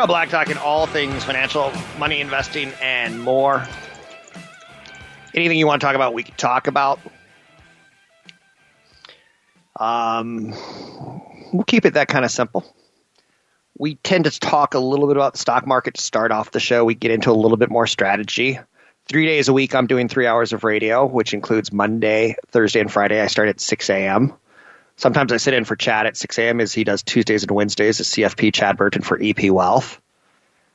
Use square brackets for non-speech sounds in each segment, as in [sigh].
Rob Black, talking all things financial, money investing, and more. Anything you want to talk about, we can talk about. Um, we'll keep it that kind of simple. We tend to talk a little bit about the stock market to start off the show. We get into a little bit more strategy. Three days a week, I'm doing three hours of radio, which includes Monday, Thursday, and Friday. I start at 6 a.m. Sometimes I sit in for Chad at 6 a.m. as he does Tuesdays and Wednesdays as CFP Chad Burton for EP Wealth.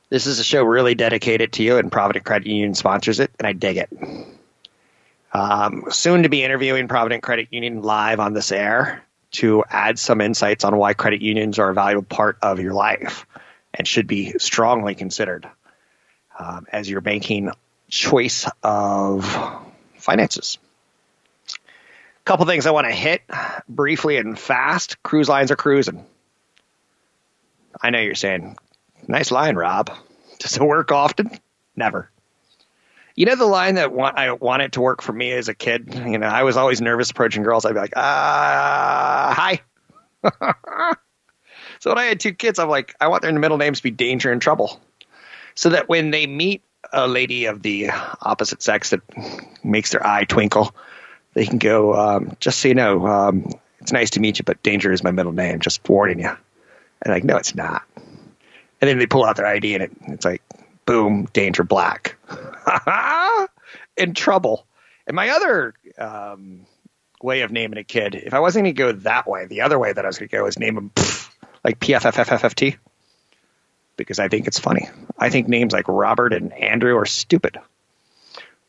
This is a show really dedicated to you, and Provident Credit Union sponsors it, and I dig it. Um, soon to be interviewing Provident Credit Union live on this air to add some insights on why credit unions are a valuable part of your life and should be strongly considered um, as your banking choice of finances A couple things I want to hit briefly and fast. Cruise lines are cruising. I know you're saying, nice line, Rob. Does it work often? Never. You know the line that want, I want it to work for me as a kid. You know, I was always nervous approaching girls. I'd be like, ah, hi. [laughs] so when I had two kids, I'm like, I want their middle names to be Danger and Trouble, so that when they meet a lady of the opposite sex that makes their eye twinkle, they can go, um, just so you know, um, it's nice to meet you, but Danger is my middle name. Just warning you. And like, no, it's not. And then they pull out their ID and it, it's like, boom, Danger Black. [laughs] In trouble. And my other um, way of naming a kid, if I wasn't going to go that way, the other way that I was going to go is name him pff, like PFFFFT because I think it's funny. I think names like Robert and Andrew are stupid.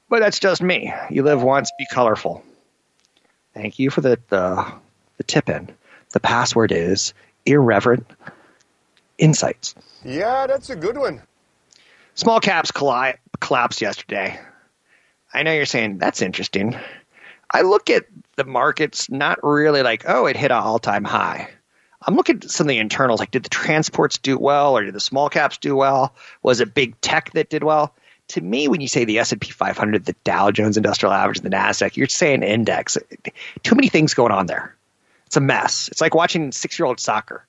But that's just me. You live once, be colorful. Thank you for the, the, the tip in. The password is irreverent insights. Yeah, that's a good one. Small caps colli- collapsed yesterday. I know you're saying that's interesting. I look at the markets not really like, oh, it hit an all time high. I'm looking at some of the internals, like did the transports do well or did the small caps do well? Was it big tech that did well? to me, when you say the S and P 500, the Dow Jones Industrial Average, the Nasdaq, you're saying index. Too many things going on there. It's a mess. It's like watching six year old soccer.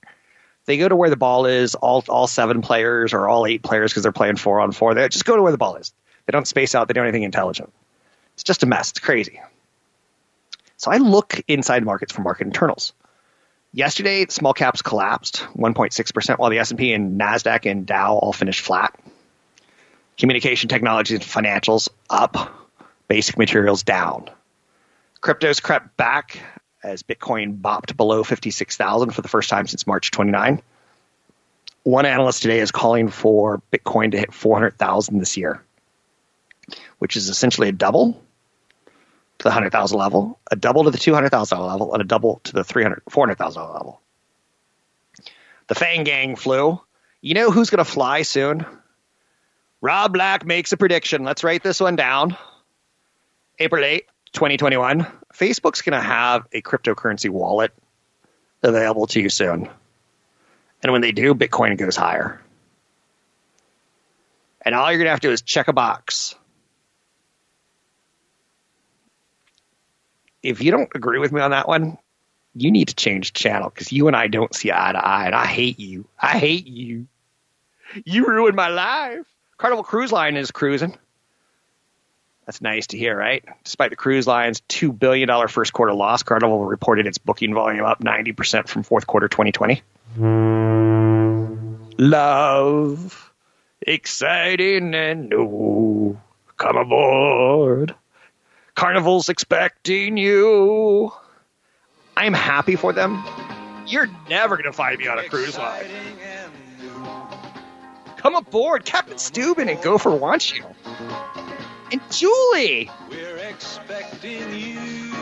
They go to where the ball is. All all seven players or all eight players because they're playing four on four. They just go to where the ball is. They don't space out. They don't do anything intelligent. It's just a mess. It's crazy. So I look inside markets for market internals. Yesterday, small caps collapsed 1.6%, while the S&P and Nasdaq and Dow all finished flat communication technologies and financials up, basic materials down. Cryptos crept back as Bitcoin bopped below 56,000 for the first time since March 29. One analyst today is calling for Bitcoin to hit 400,000 this year. which is essentially a double to the 100,000 level, a double to the 200,000 level, and a double to the 300, 400,000 level. The Fang Gang flew. You know who's going to fly soon? Rob Black makes a prediction. Let's write this one down. April 8, 2021. Facebook's going to have a cryptocurrency wallet available to you soon. And when they do, Bitcoin goes higher. And all you're going to have to do is check a box. If you don't agree with me on that one, you need to change channel because you and I don't see eye to eye, and I hate you. I hate you. You ruined my life. Carnival Cruise Line is cruising. That's nice to hear, right? Despite the cruise line's $2 billion first quarter loss, Carnival reported its booking volume up 90% from fourth quarter 2020. Love, exciting and new. Come aboard. Carnival's expecting you. I'm happy for them. You're never going to find me on a cruise line. Come aboard, Captain Stubing and Gopher wants you. And Julie.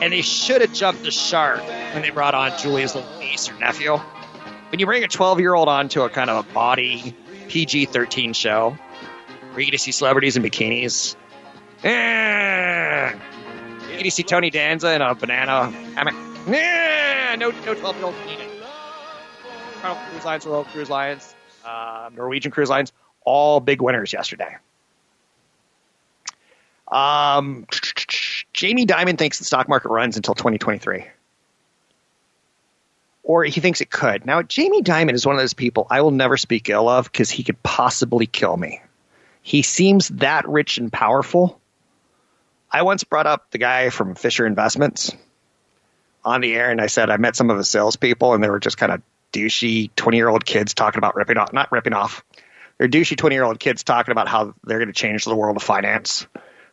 And they should have jumped the shark when they brought on Julie's little niece or nephew. When you bring a 12 year old onto a kind of a body PG 13 show where you get to see celebrities in bikinis, eh, you get to see Tony Danza in a banana hammock. Eh, no, no 12 year old need it. Carnival Cruise Lines, Royal Cruise Lines, uh, Norwegian Cruise Lines, all big winners yesterday. Um, Jamie Dimon thinks the stock market runs until 2023. Or he thinks it could. Now, Jamie Dimon is one of those people I will never speak ill of because he could possibly kill me. He seems that rich and powerful. I once brought up the guy from Fisher Investments on the air, and I said I met some of his salespeople, and they were just kind of douchey 20 year old kids talking about ripping off, not ripping off. They're douchey 20 year old kids talking about how they're going to change the world of finance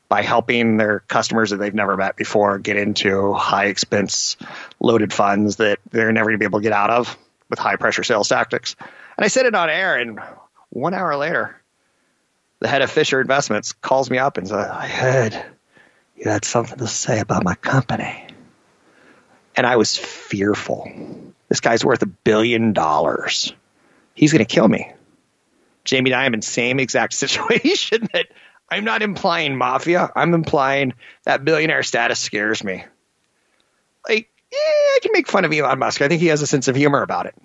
by helping their customers that they've never met before get into high expense loaded funds that they're never going to be able to get out of with high pressure sales tactics. And I said it on air, and one hour later, the head of Fisher Investments calls me up and says, I heard you had something to say about my company. And I was fearful. This guy's worth a billion dollars. He's going to kill me. Jamie Dimon, same exact [laughs] situation that I'm not implying mafia. I'm implying that billionaire status scares me. Like, yeah, I can make fun of Elon Musk. I think he has a sense of humor about it.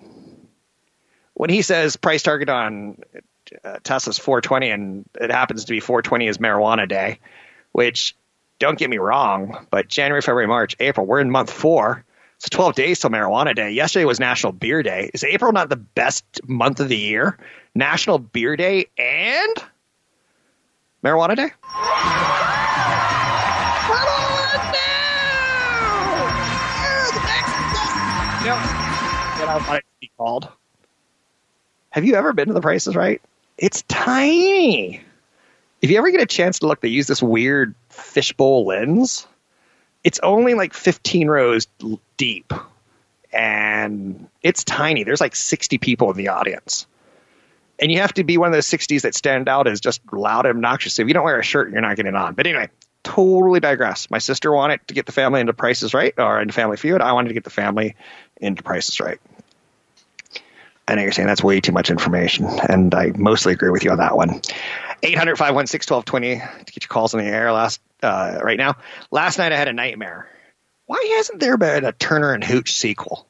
When he says price target on uh, Tesla's 420 and it happens to be 420 is marijuana day, which don't get me wrong, but January, February, March, April, we're in month four. It's 12 days till marijuana day. Yesterday was National Beer Day. Is April not the best month of the year? National Beer Day and Marijuana Day? You know, what I want it to be called. Have you ever been to the Prices Right? It's tiny. If you ever get a chance to look, they use this weird fishbowl lens. It's only like 15 rows deep, and it's tiny. There's like 60 people in the audience and you have to be one of those 60s that stand out as just loud and obnoxious. If you don't wear a shirt, you're not getting on. But anyway, totally digress. My sister wanted to get the family into Prices Right or into Family Feud. I wanted to get the family into Prices Right. I know you're saying that's way too much information, and I mostly agree with you on that one. 800 516 1220 to get your calls on the air last uh, right now. Last night I had a nightmare. Why hasn't there been a Turner and Hooch sequel?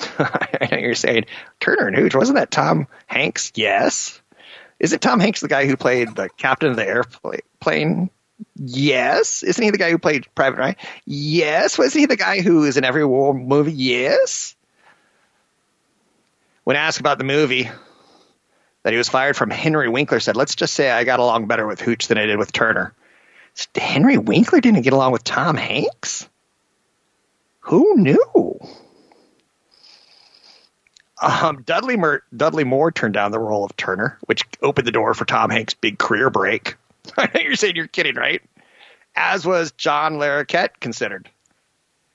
[laughs] I know you're saying Turner and Hooch. Wasn't that Tom Hanks? Yes. Is it Tom Hanks the guy who played the captain of the airplane? Yes. Isn't he the guy who played Private Ryan? Yes. Wasn't he the guy who is in every war movie? Yes. When asked about the movie that he was fired from, Henry Winkler said, "Let's just say I got along better with Hooch than I did with Turner." Henry Winkler didn't get along with Tom Hanks. Who knew? Um, Dudley, Moore, Dudley Moore turned down the role of Turner, which opened the door for Tom Hanks' big career break. [laughs] I know you're saying you're kidding, right? As was John Larroquette considered.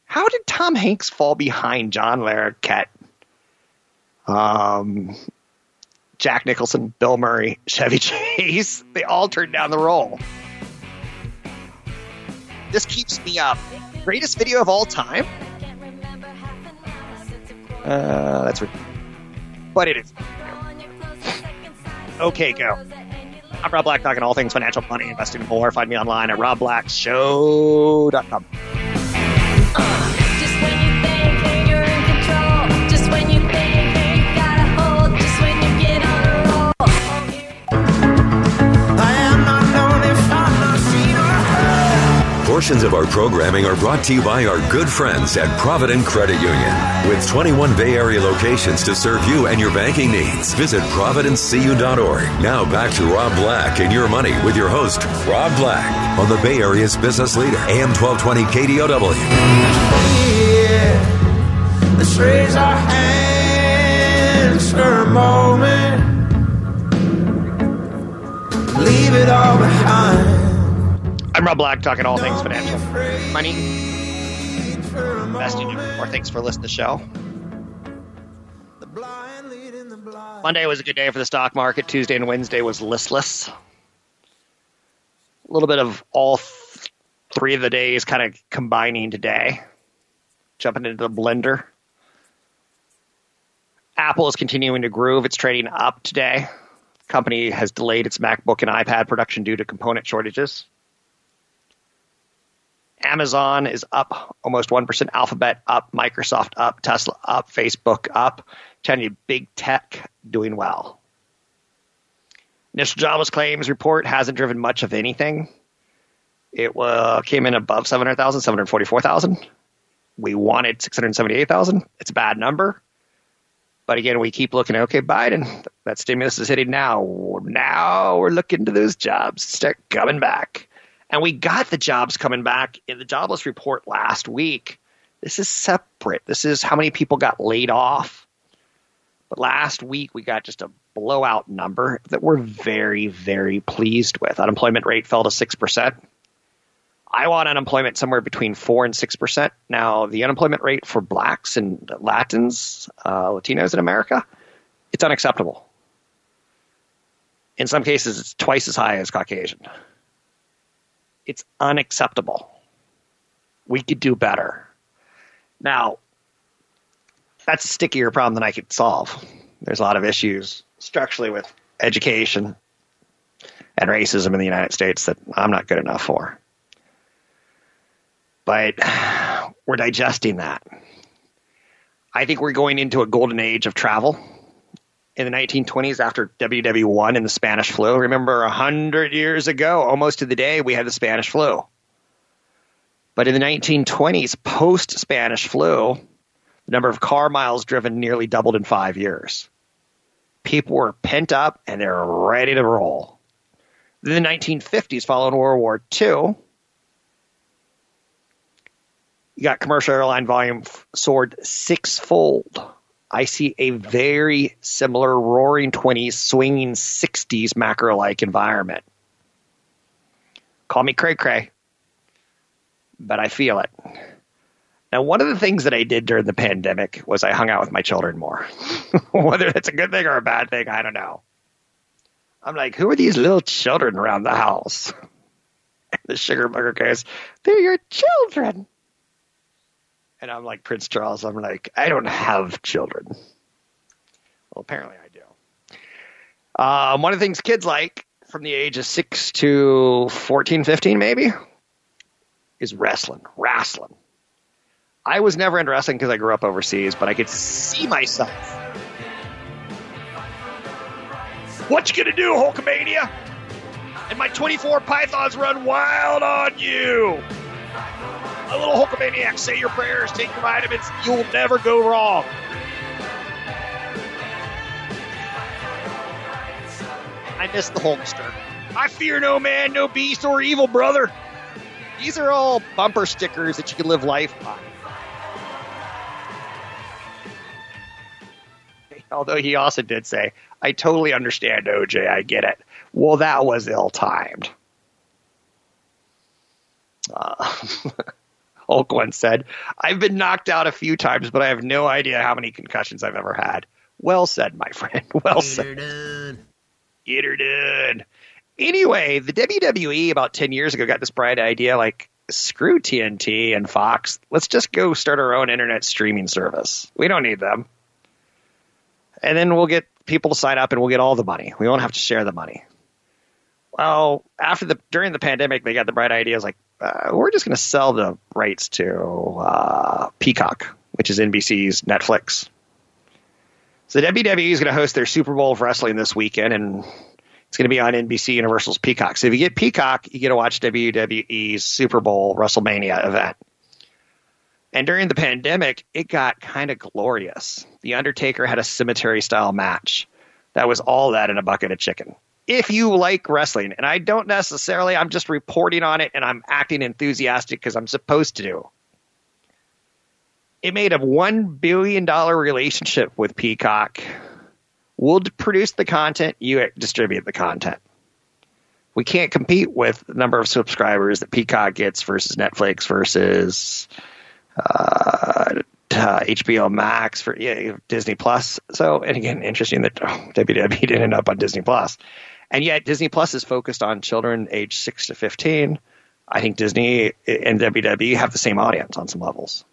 How did Tom Hanks fall behind John Larroquette? Um, Jack Nicholson, Bill Murray, [laughs] Chevy Chase. They all turned down the role. This keeps me up. Greatest video of all time? Uh, that's re- but it is. Okay, go. I'm Rob Black, talking all things financial, money, investing, more. Find me online at robblackshow.com. Portions of our programming are brought to you by our good friends at Provident Credit Union. With 21 Bay Area locations to serve you and your banking needs, visit providentcu.org. Now back to Rob Black and your money with your host, Rob Black, on the Bay Area's business leader, AM 1220 KDOW. Yeah, Let's raise our hands for a moment. Leave it all behind. I'm Rob Black, talking all things financial, money, investing, and more. Thanks for listening to the show. The blind leading the blind. Monday was a good day for the stock market. Tuesday and Wednesday was listless. A little bit of all th- three of the days kind of combining today. Jumping into the blender. Apple is continuing to groove. It's trading up today. The company has delayed its MacBook and iPad production due to component shortages. Amazon is up almost 1%, Alphabet up, Microsoft up, Tesla up, Facebook up. Telling you, big tech doing well. Initial jobless claims report hasn't driven much of anything. It uh, came in above 700,000, 744,000. We wanted 678,000. It's a bad number. But again, we keep looking, okay, Biden, that stimulus is hitting now. Now we're looking to those jobs start coming back. And we got the jobs coming back in the jobless report last week. This is separate. This is how many people got laid off. But last week we got just a blowout number that we're very, very pleased with. Unemployment rate fell to 6%. I want unemployment somewhere between 4 and 6%. Now, the unemployment rate for blacks and Latins, uh, Latinos in America, it's unacceptable. In some cases, it's twice as high as Caucasian. It's unacceptable. We could do better. Now, that's a stickier problem than I could solve. There's a lot of issues structurally with education and racism in the United States that I'm not good enough for. But [sighs] we're digesting that. I think we're going into a golden age of travel. In the 1920s, after WW1 and the Spanish flu, remember 100 years ago, almost to the day, we had the Spanish flu. But in the 1920s, post Spanish flu, the number of car miles driven nearly doubled in five years. People were pent up and they're ready to roll. Then the 1950s, following World War II, you got commercial airline volume soared sixfold. I see a very similar roaring 20s, swinging 60s macro like environment. Call me cray cray, but I feel it. Now, one of the things that I did during the pandemic was I hung out with my children more. [laughs] Whether that's a good thing or a bad thing, I don't know. I'm like, who are these little children around the house? [laughs] the sugar bugger goes, they're your children. And I'm like Prince Charles. I'm like, I don't have children. Well, apparently I do. Um, one of the things kids like from the age of 6 to 14, 15 maybe, is wrestling, wrestling. I was never into wrestling because I grew up overseas, but I could see myself. What you gonna do, Hulkamania? And my 24 pythons run wild on you. A little Hulkamaniac, say your prayers, take your vitamins, you'll never go wrong. I miss the Hulkster. I fear no man, no beast, or evil brother. These are all bumper stickers that you can live life by. Although he also did say, I totally understand, OJ, I get it. Well, that was ill timed. Uh, [laughs] Hulk once said, I've been knocked out a few times, but I have no idea how many concussions I've ever had. Well said, my [laughs] friend. Well said. Get her done. Anyway, the WWE about 10 years ago got this bright idea like, screw TNT and Fox. Let's just go start our own internet streaming service. We don't need them. And then we'll get people to sign up and we'll get all the money. We won't have to share the money. Well, after the during the pandemic, they got the bright idea. It was like, uh, we're just going to sell the rights to uh, Peacock, which is NBC's Netflix. So WWE is going to host their Super Bowl of wrestling this weekend, and it's going to be on NBC Universal's Peacock. So if you get Peacock, you get to watch WWE's Super Bowl WrestleMania event. And during the pandemic, it got kind of glorious. The Undertaker had a cemetery style match. That was all that in a bucket of chicken. If you like wrestling, and I don't necessarily, I'm just reporting on it and I'm acting enthusiastic because I'm supposed to do. It made a $1 billion relationship with Peacock. We'll produce the content, you distribute the content. We can't compete with the number of subscribers that Peacock gets versus Netflix versus uh, uh, HBO Max for yeah, Disney Plus. So, and again, interesting that oh, WWE didn't end up on Disney Plus, and yet Disney Plus is focused on children aged six to fifteen. I think Disney and WWE have the same audience on some levels.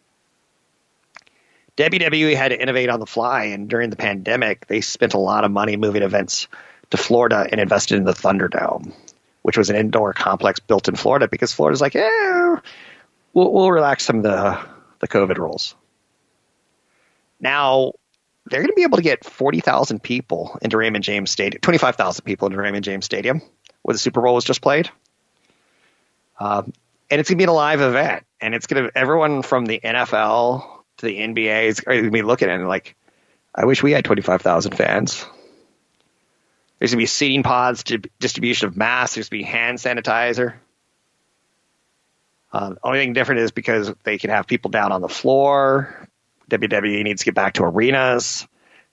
WWE had to innovate on the fly, and during the pandemic, they spent a lot of money moving events to Florida and invested in the Thunderdome, which was an indoor complex built in Florida because Florida's like, yeah, we'll, we'll relax some of the, the COVID rules. Now, they're going to be able to get 40,000 people into Raymond James Stadium, 25,000 people into Raymond James Stadium, where the Super Bowl was just played. Um, and it's going to be a live event, and it's going to everyone from the NFL to the NBA is going to be looking at it and like, I wish we had 25,000 fans. There's going to be seating pods, to distribution of masks. There's going to be hand sanitizer. Um, only thing different is because they can have people down on the floor. WWE needs to get back to arenas.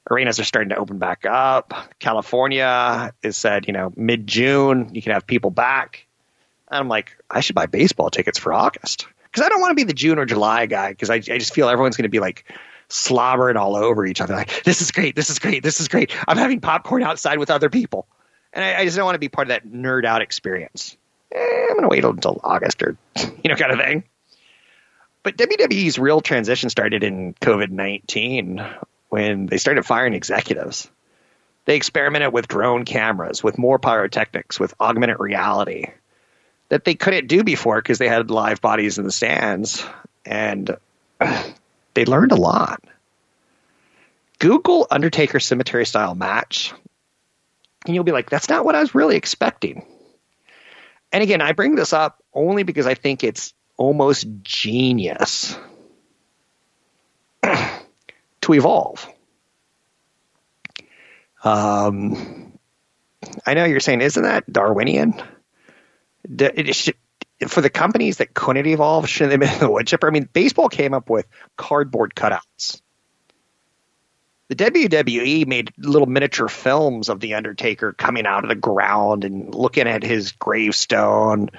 Arenas are starting to open back up. California is said, you know, mid June, you can have people back. And I'm like, I should buy baseball tickets for August because I don't want to be the June or July guy because I, I just feel everyone's going to be like slobbering all over each other. Like, this is great, this is great, this is great. I'm having popcorn outside with other people, and I, I just don't want to be part of that nerd out experience. Eh, I'm going to wait until August or [laughs] you know, kind of thing. But WWE's real transition started in COVID 19 when they started firing executives. They experimented with drone cameras, with more pyrotechnics, with augmented reality that they couldn't do before because they had live bodies in the stands and [sighs] they learned a lot. Google Undertaker cemetery style match, and you'll be like, that's not what I was really expecting. And again, I bring this up only because I think it's almost genius [clears throat] to evolve. Um, I know you're saying, isn't that Darwinian? Should, for the companies that couldn't evolve, [laughs] shouldn't they have been the wood chipper? I mean, baseball came up with cardboard cutouts. The WWE made little miniature films of the Undertaker coming out of the ground and looking at his gravestone,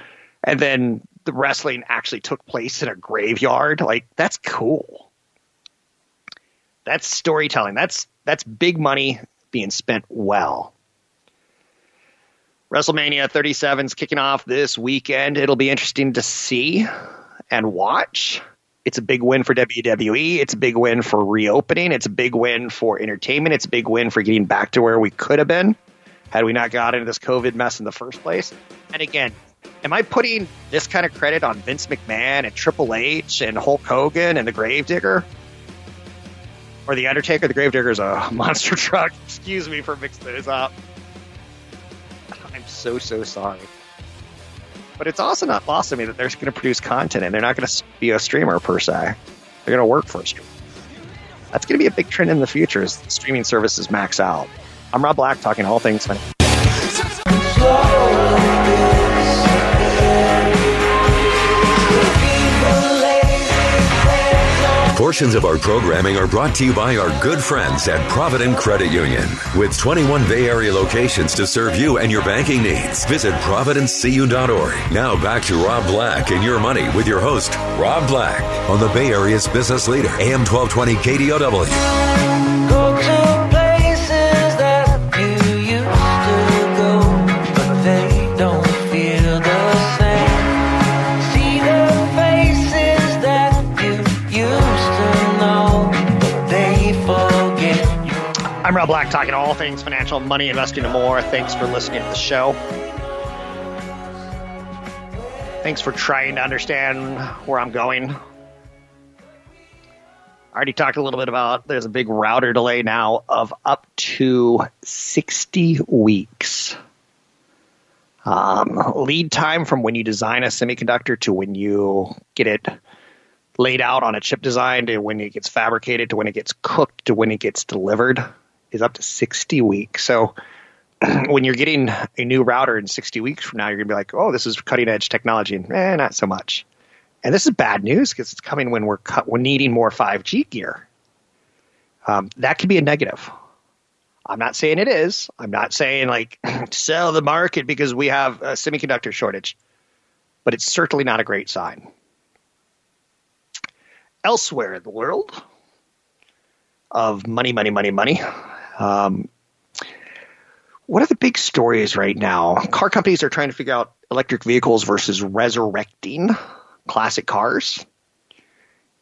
and then the wrestling actually took place in a graveyard. Like that's cool. That's storytelling. That's that's big money being spent well. WrestleMania 37 is kicking off this weekend. It'll be interesting to see and watch. It's a big win for WWE. It's a big win for reopening. It's a big win for entertainment. It's a big win for getting back to where we could have been had we not got into this COVID mess in the first place. And again, am I putting this kind of credit on Vince McMahon and Triple H and Hulk Hogan and the Gravedigger? Or the Undertaker? The Gravedigger is a [laughs] monster truck. Excuse me for mixing this up. I'm so, so sorry. But it's also not lost to me that they're going to produce content and they're not going to be a streamer per se. They're going to work for a streamer. That's going to be a big trend in the future as streaming services max out. I'm Rob Black, talking all things funny. Portions of our programming are brought to you by our good friends at Provident Credit Union. With 21 Bay Area locations to serve you and your banking needs, visit providentcu.org. Now back to Rob Black and your money with your host, Rob Black, on the Bay Area's business leader, AM 1220 KDOW. Rob Black talking all things financial, money, investing, and more. Thanks for listening to the show. Thanks for trying to understand where I'm going. I already talked a little bit about there's a big router delay now of up to 60 weeks. Um, lead time from when you design a semiconductor to when you get it laid out on a chip design to when it gets fabricated to when it gets cooked to when it gets delivered is up to 60 weeks. So [clears throat] when you're getting a new router in 60 weeks from now, you're going to be like, oh, this is cutting edge technology. And eh, not so much. And this is bad news because it's coming when we're, cut, we're needing more 5G gear. Um, that could be a negative. I'm not saying it is. I'm not saying like [clears throat] sell the market because we have a semiconductor shortage, but it's certainly not a great sign. Elsewhere in the world of money, money, money, money, um, what are the big stories right now? Car companies are trying to figure out electric vehicles versus resurrecting classic cars.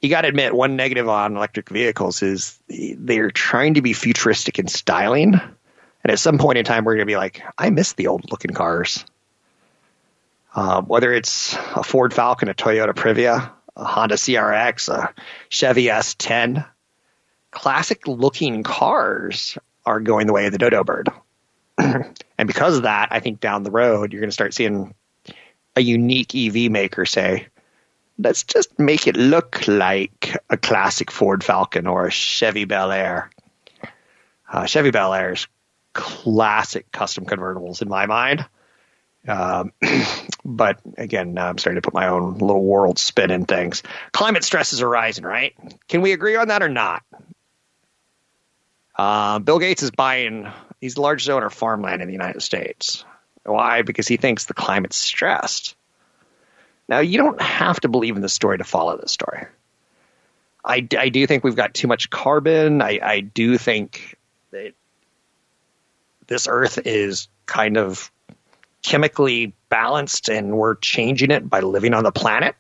You got to admit, one negative on electric vehicles is they're trying to be futuristic in styling. And at some point in time, we're going to be like, I miss the old looking cars. Uh, whether it's a Ford Falcon, a Toyota Previa, a Honda CRX, a Chevy S10, classic looking cars are going the way of the dodo bird. [clears throat] and because of that, I think down the road, you're going to start seeing a unique EV maker say, let's just make it look like a classic Ford Falcon or a Chevy Bel Air. Uh, Chevy Bel Air's classic custom convertibles in my mind. Um, [clears throat] but again, I'm starting to put my own little world spin in things. Climate stresses are rising, right? Can we agree on that or not? Uh, Bill Gates is buying, he's the largest owner of farmland in the United States. Why? Because he thinks the climate's stressed. Now, you don't have to believe in the story to follow this story. I, I do think we've got too much carbon. I, I do think that this earth is kind of chemically balanced and we're changing it by living on the planet.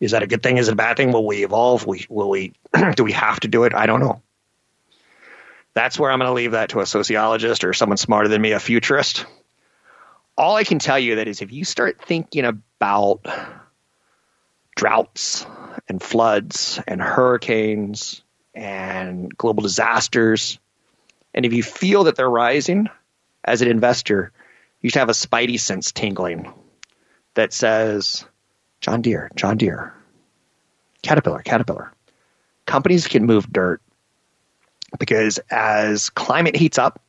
Is that a good thing? Is it a bad thing? Will we evolve? We, will we, [clears throat] do we have to do it? I don't know. That's where I'm going to leave that to a sociologist or someone smarter than me, a futurist. All I can tell you that is if you start thinking about droughts and floods and hurricanes and global disasters, and if you feel that they're rising as an investor, you should have a spidey sense tingling that says, John Deere, John Deere, Caterpillar, Caterpillar. Companies can move dirt because as climate heats up,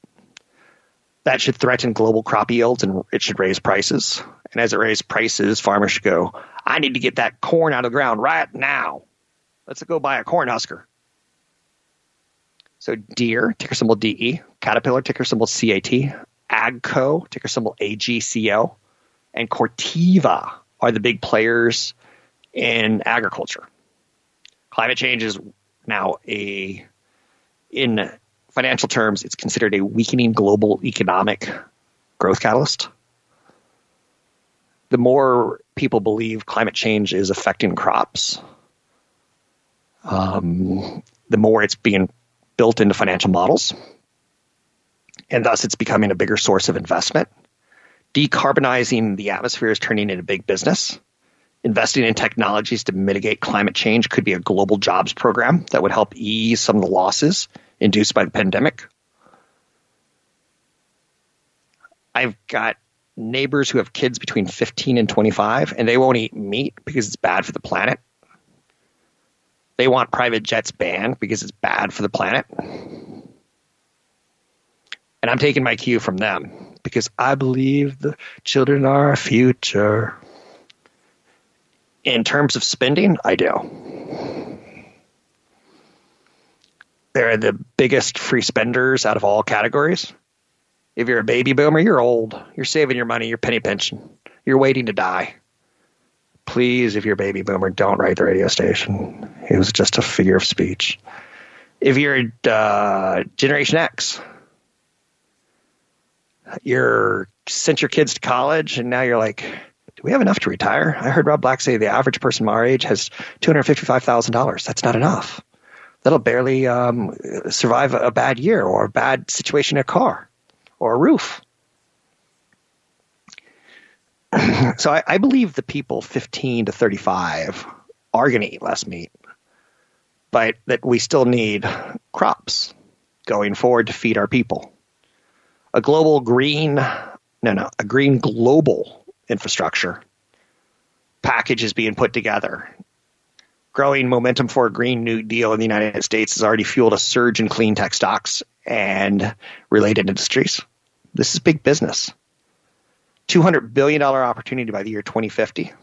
that should threaten global crop yields and it should raise prices. And as it raises prices, farmers should go, I need to get that corn out of the ground right now. Let's go buy a corn husker. So Deere, ticker symbol DE, Caterpillar, ticker symbol CAT, Agco, ticker symbol AGCO, and Corteva are the big players in agriculture. Climate change is now a in financial terms, it's considered a weakening global economic growth catalyst. The more people believe climate change is affecting crops, um, the more it's being built into financial models. And thus, it's becoming a bigger source of investment. Decarbonizing the atmosphere is turning into big business. Investing in technologies to mitigate climate change could be a global jobs program that would help ease some of the losses induced by the pandemic. I've got neighbors who have kids between 15 and 25, and they won't eat meat because it's bad for the planet. They want private jets banned because it's bad for the planet. And I'm taking my cue from them because I believe the children are our future. In terms of spending, I do. They're the biggest free spenders out of all categories. If you're a baby boomer, you're old. You're saving your money, your penny pension. You're waiting to die. Please, if you're a baby boomer, don't write the radio station. It was just a figure of speech. If you're uh, Generation X, you're sent your kids to college and now you're like, do we have enough to retire? I heard Rob Black say the average person our age has $255,000. That's not enough. That'll barely um, survive a bad year or a bad situation in a car or a roof. [clears throat] so I, I believe the people 15 to 35 are going to eat less meat, but that we still need crops going forward to feed our people. A global green, no, no, a green global infrastructure package is being put together. Growing momentum for a Green New Deal in the United States has already fueled a surge in clean tech stocks and related industries. This is big business. $200 billion opportunity by the year 2050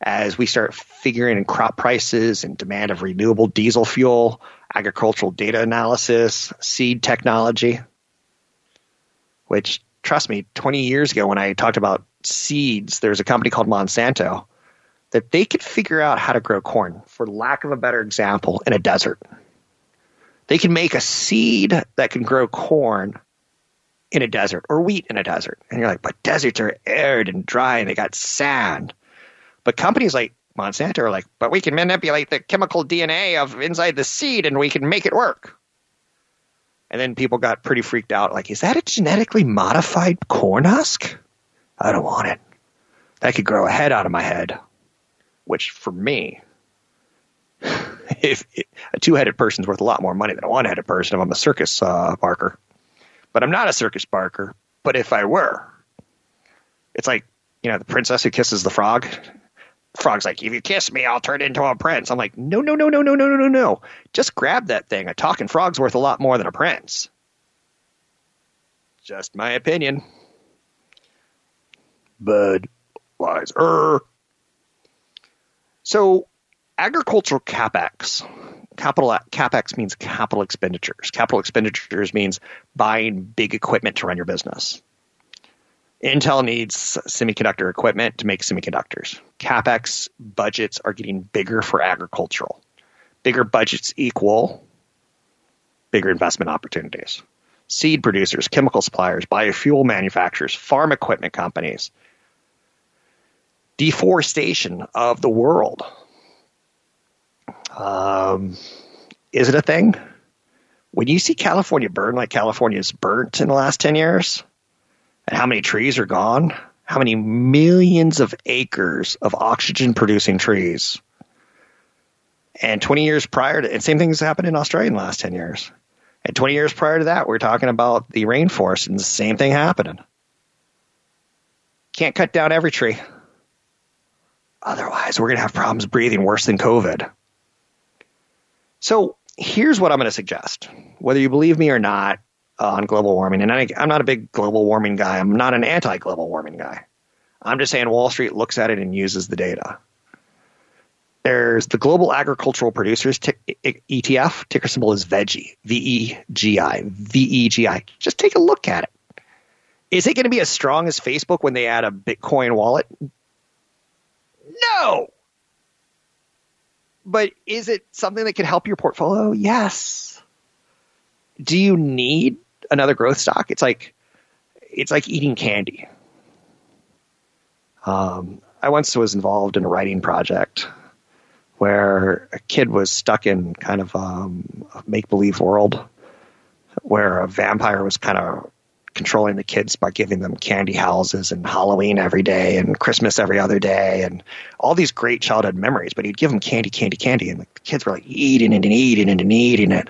as we start figuring in crop prices and demand of renewable diesel fuel, agricultural data analysis, seed technology, which, trust me, 20 years ago when I talked about seeds, there's a company called Monsanto that they could figure out how to grow corn, for lack of a better example, in a desert. They can make a seed that can grow corn in a desert or wheat in a desert. And you're like, but deserts are arid and dry and they got sand. But companies like Monsanto are like, but we can manipulate the chemical DNA of inside the seed and we can make it work. And then people got pretty freaked out like, is that a genetically modified corn husk? I don't want it. That could grow a head out of my head. Which for me, [laughs] if a two-headed person's worth a lot more money than a one-headed person if I'm a circus uh, barker. But I'm not a circus barker. But if I were, it's like you know the princess who kisses the frog. Frog's like, if you kiss me, I'll turn into a prince. I'm like, no, no, no, no, no, no, no, no, no. Just grab that thing. A talking frog's worth a lot more than a prince. Just my opinion. Budweiser. So, agricultural capex. Capital capex means capital expenditures. Capital expenditures means buying big equipment to run your business. Intel needs semiconductor equipment to make semiconductors. CapEx budgets are getting bigger for agricultural. Bigger budgets equal bigger investment opportunities. Seed producers, chemical suppliers, biofuel manufacturers, farm equipment companies, deforestation of the world. Um, is it a thing? When you see California burn like California's burnt in the last 10 years, and how many trees are gone, how many millions of acres of oxygen producing trees. And 20 years prior to, and same things happened in Australia in the last 10 years. And 20 years prior to that, we're talking about the rainforest and the same thing happening. Can't cut down every tree. Otherwise, we're going to have problems breathing worse than COVID. So here's what I'm going to suggest. Whether you believe me or not, uh, on global warming. And I, I'm not a big global warming guy. I'm not an anti global warming guy. I'm just saying Wall Street looks at it and uses the data. There's the Global Agricultural Producers t- ETF. Ticker symbol is VEGI. V E G I. V E G I. Just take a look at it. Is it going to be as strong as Facebook when they add a Bitcoin wallet? No. But is it something that could help your portfolio? Yes. Do you need another growth stock? It's like it's like eating candy. Um, I once was involved in a writing project where a kid was stuck in kind of um, a make believe world where a vampire was kind of controlling the kids by giving them candy houses and Halloween every day and Christmas every other day and all these great childhood memories. But he'd give them candy, candy, candy, and the kids were like eating it and eating it and eating it.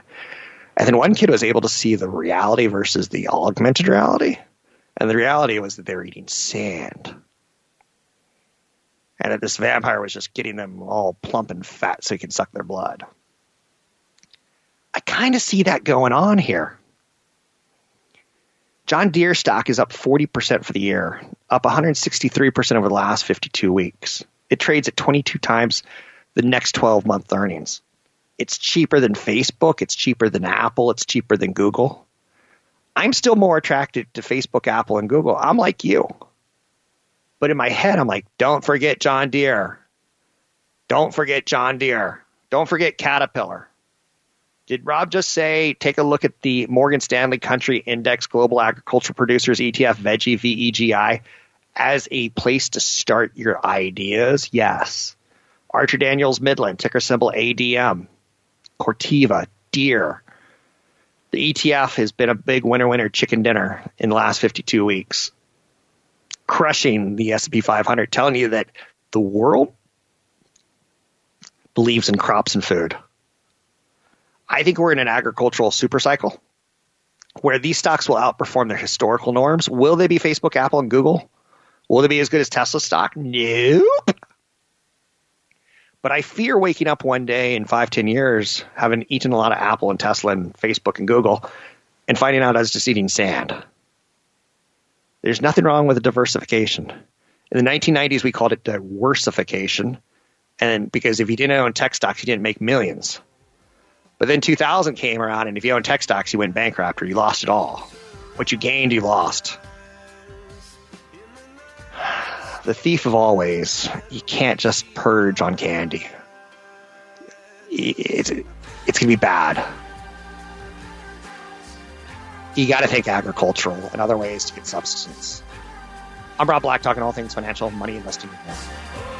And then one kid was able to see the reality versus the augmented reality. And the reality was that they were eating sand. And that this vampire was just getting them all plump and fat so he could suck their blood. I kind of see that going on here. John Deere stock is up 40% for the year, up 163% over the last 52 weeks. It trades at 22 times the next 12 month earnings. It's cheaper than Facebook, it's cheaper than Apple, it's cheaper than Google. I'm still more attracted to Facebook, Apple, and Google. I'm like you. But in my head, I'm like, don't forget John Deere. Don't forget John Deere. Don't forget Caterpillar. Did Rob just say take a look at the Morgan Stanley Country Index Global Agriculture Producers ETF Veggie VEGI as a place to start your ideas? Yes. Archer Daniels Midland, ticker symbol ADM. Corteva, Deere. The ETF has been a big winner winner chicken dinner in the last 52 weeks, crushing the S&P 500, telling you that the world believes in crops and food. I think we're in an agricultural supercycle where these stocks will outperform their historical norms. Will they be Facebook, Apple, and Google? Will they be as good as Tesla stock? Nope. But I fear waking up one day in five, ten years, having eaten a lot of Apple and Tesla and Facebook and Google, and finding out I was just eating sand. There's nothing wrong with diversification. In the 1990s, we called it diversification, and because if you didn't own tech stocks, you didn't make millions. But then 2000 came around, and if you owned tech stocks, you went bankrupt or you lost it all. What you gained, you lost. [sighs] The thief of always. You can't just purge on candy. It's, it's going to be bad. You got to think agricultural and other ways to get subsistence. I'm Rob Black, talking all things financial, money, investing. and more.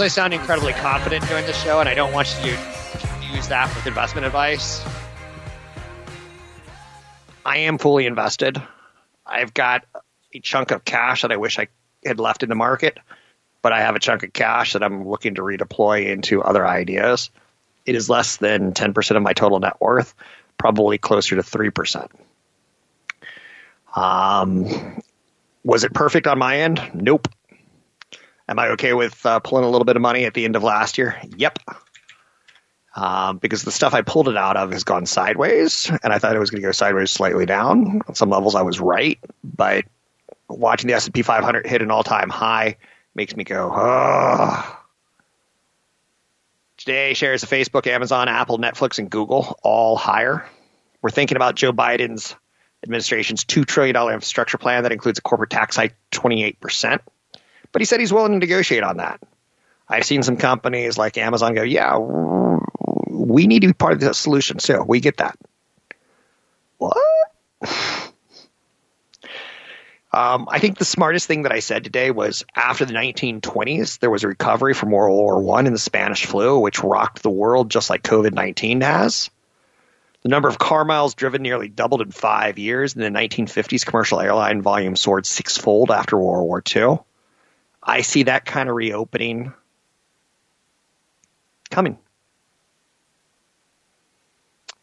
Hour. At times, I sound incredibly confident during the show, and I don't want you to confuse that with investment advice. I am fully invested. I've got a chunk of cash that I wish I had left in the market, but I have a chunk of cash that I'm looking to redeploy into other ideas. It is less than 10% of my total net worth, probably closer to 3%. Um, was it perfect on my end? Nope. Am I okay with uh, pulling a little bit of money at the end of last year? Yep. Um, because the stuff I pulled it out of has gone sideways, and I thought it was going to go sideways slightly down. On some levels, I was right, but watching the S and P 500 hit an all-time high makes me go, oh. Today, shares of Facebook, Amazon, Apple, Netflix, and Google all higher. We're thinking about Joe Biden's administration's $2 trillion infrastructure plan that includes a corporate tax hike 28%. But he said he's willing to negotiate on that. I've seen some companies like Amazon go, yeah, we need to be part of the solution too. We get that. What? [sighs] Um, I think the smartest thing that I said today was after the 1920s, there was a recovery from World War One and the Spanish flu, which rocked the world just like COVID 19 has. The number of car miles driven nearly doubled in five years. and the 1950s, commercial airline volume soared sixfold after World War II. I see that kind of reopening coming.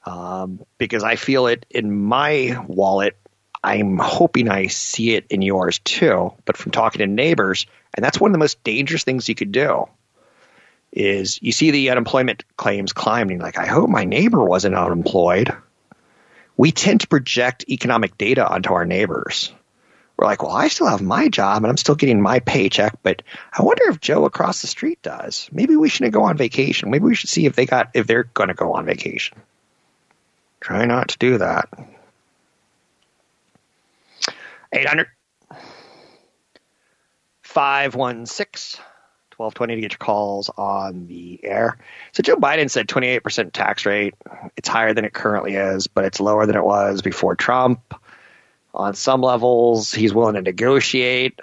Um, because I feel it in my wallet. I'm hoping I see it in yours too. But from talking to neighbors, and that's one of the most dangerous things you could do, is you see the unemployment claims climbing. Like, I hope my neighbor wasn't unemployed. We tend to project economic data onto our neighbors. We're like, well, I still have my job and I'm still getting my paycheck, but I wonder if Joe across the street does. Maybe we shouldn't go on vacation. Maybe we should see if they got if they're going to go on vacation. Try not to do that. 800 516 1220 to get your calls on the air. So Joe Biden said 28% tax rate. It's higher than it currently is, but it's lower than it was before Trump. On some levels, he's willing to negotiate.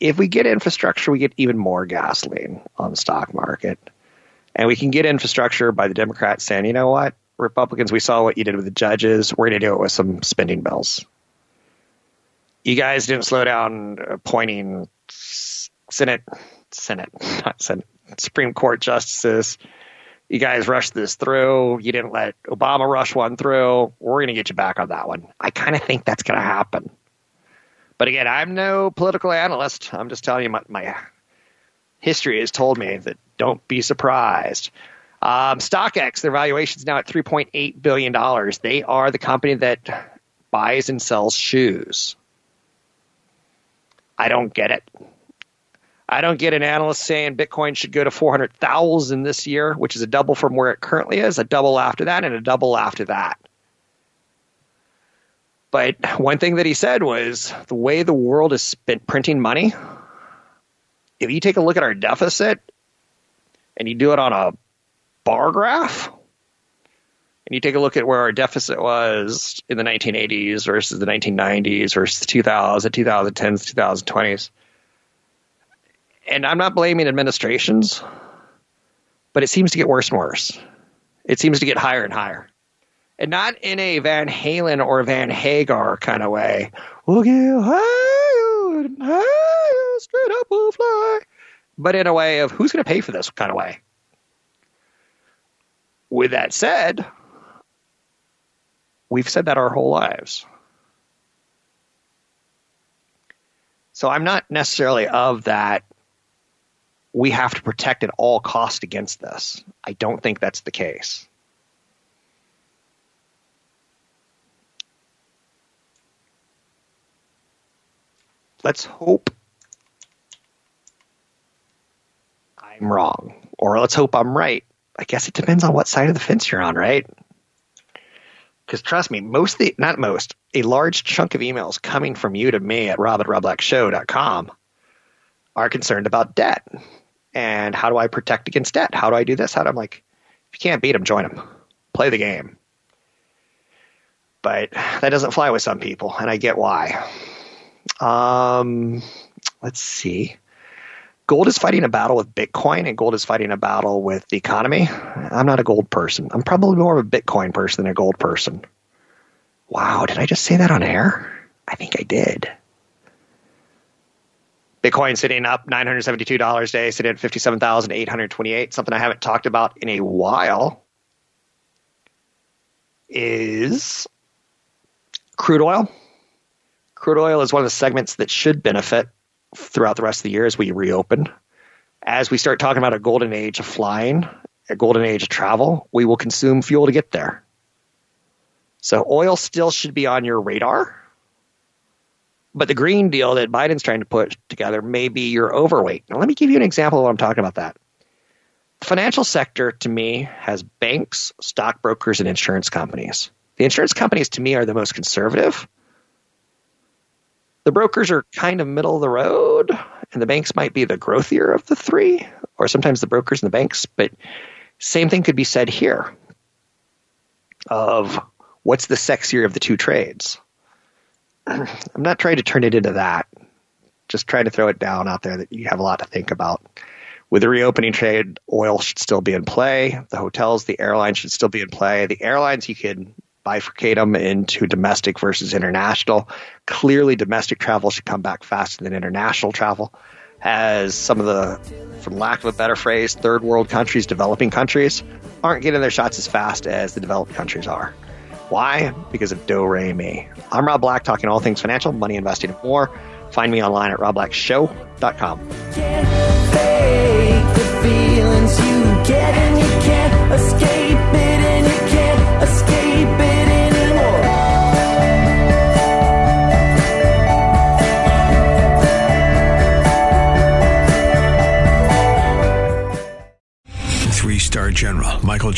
If we get infrastructure, we get even more gasoline on the stock market. And we can get infrastructure by the Democrats saying, you know what, Republicans, we saw what you did with the judges. We're going to do it with some spending bills. You guys didn't slow down uh, appointing Senate, Senate, [laughs] not Senate, Supreme Court justices. You guys rushed this through. You didn't let Obama rush one through. We're going to get you back on that one. I kind of think that's going to happen. But again, I'm no political analyst. I'm just telling you my, my history has told me that don't be surprised. Um, StockX, their valuation is now at $3.8 billion. They are the company that buys and sells shoes. I don't get it. I don't get an analyst saying Bitcoin should go to 400,000 this year, which is a double from where it currently is, a double after that, and a double after that. But one thing that he said was the way the world spent printing money, if you take a look at our deficit and you do it on a bar graph, and you take a look at where our deficit was in the 1980s versus the 1990s versus the 2000s, 2010s, 2020s, and I'm not blaming administrations, but it seems to get worse and worse. It seems to get higher and higher. And not in a Van Halen or Van Hagar kind of way. We'll get higher and higher, straight up we'll fly. But in a way of who's going to pay for this kind of way. With that said, we've said that our whole lives. So I'm not necessarily of that we have to protect at all cost against this. I don't think that's the case. Let's hope I'm wrong, or let's hope I'm right. I guess it depends on what side of the fence you're on, right? Because trust me, most the not most, a large chunk of emails coming from you to me at rob at are concerned about debt and how do I protect against debt? How do I do this? How do I'm like, if you can't beat them, join them, play the game. But that doesn't fly with some people, and I get why. Um, let's see. Gold is fighting a battle with Bitcoin, and gold is fighting a battle with the economy. I'm not a gold person. I'm probably more of a Bitcoin person than a gold person. Wow, did I just say that on air? I think I did. Bitcoin sitting up $972 a day, sitting at 57,828. Something I haven't talked about in a while is crude oil. Crude oil is one of the segments that should benefit throughout the rest of the year as we reopen. As we start talking about a golden age of flying, a golden age of travel, we will consume fuel to get there. So oil still should be on your radar. But the green deal that Biden's trying to put together may be your overweight. Now, let me give you an example of what I'm talking about that. The financial sector to me has banks, stockbrokers, and insurance companies. The insurance companies to me are the most conservative. The brokers are kind of middle of the road, and the banks might be the growthier of the three, or sometimes the brokers and the banks. But same thing could be said here of what's the sexier of the two trades. [clears throat] I'm not trying to turn it into that. Just trying to throw it down out there that you have a lot to think about. With the reopening trade, oil should still be in play. The hotels, the airlines should still be in play. The airlines, you could bifurcate them into domestic versus international. Clearly, domestic travel should come back faster than international travel, as some of the, for lack of a better phrase, third world countries, developing countries, aren't getting their shots as fast as the developed countries are. Why? Because of Do Re Mi. I'm Rob Black, talking all things financial, money, investing, and more. Find me online at robblackshow.com. fake the feelings you get and you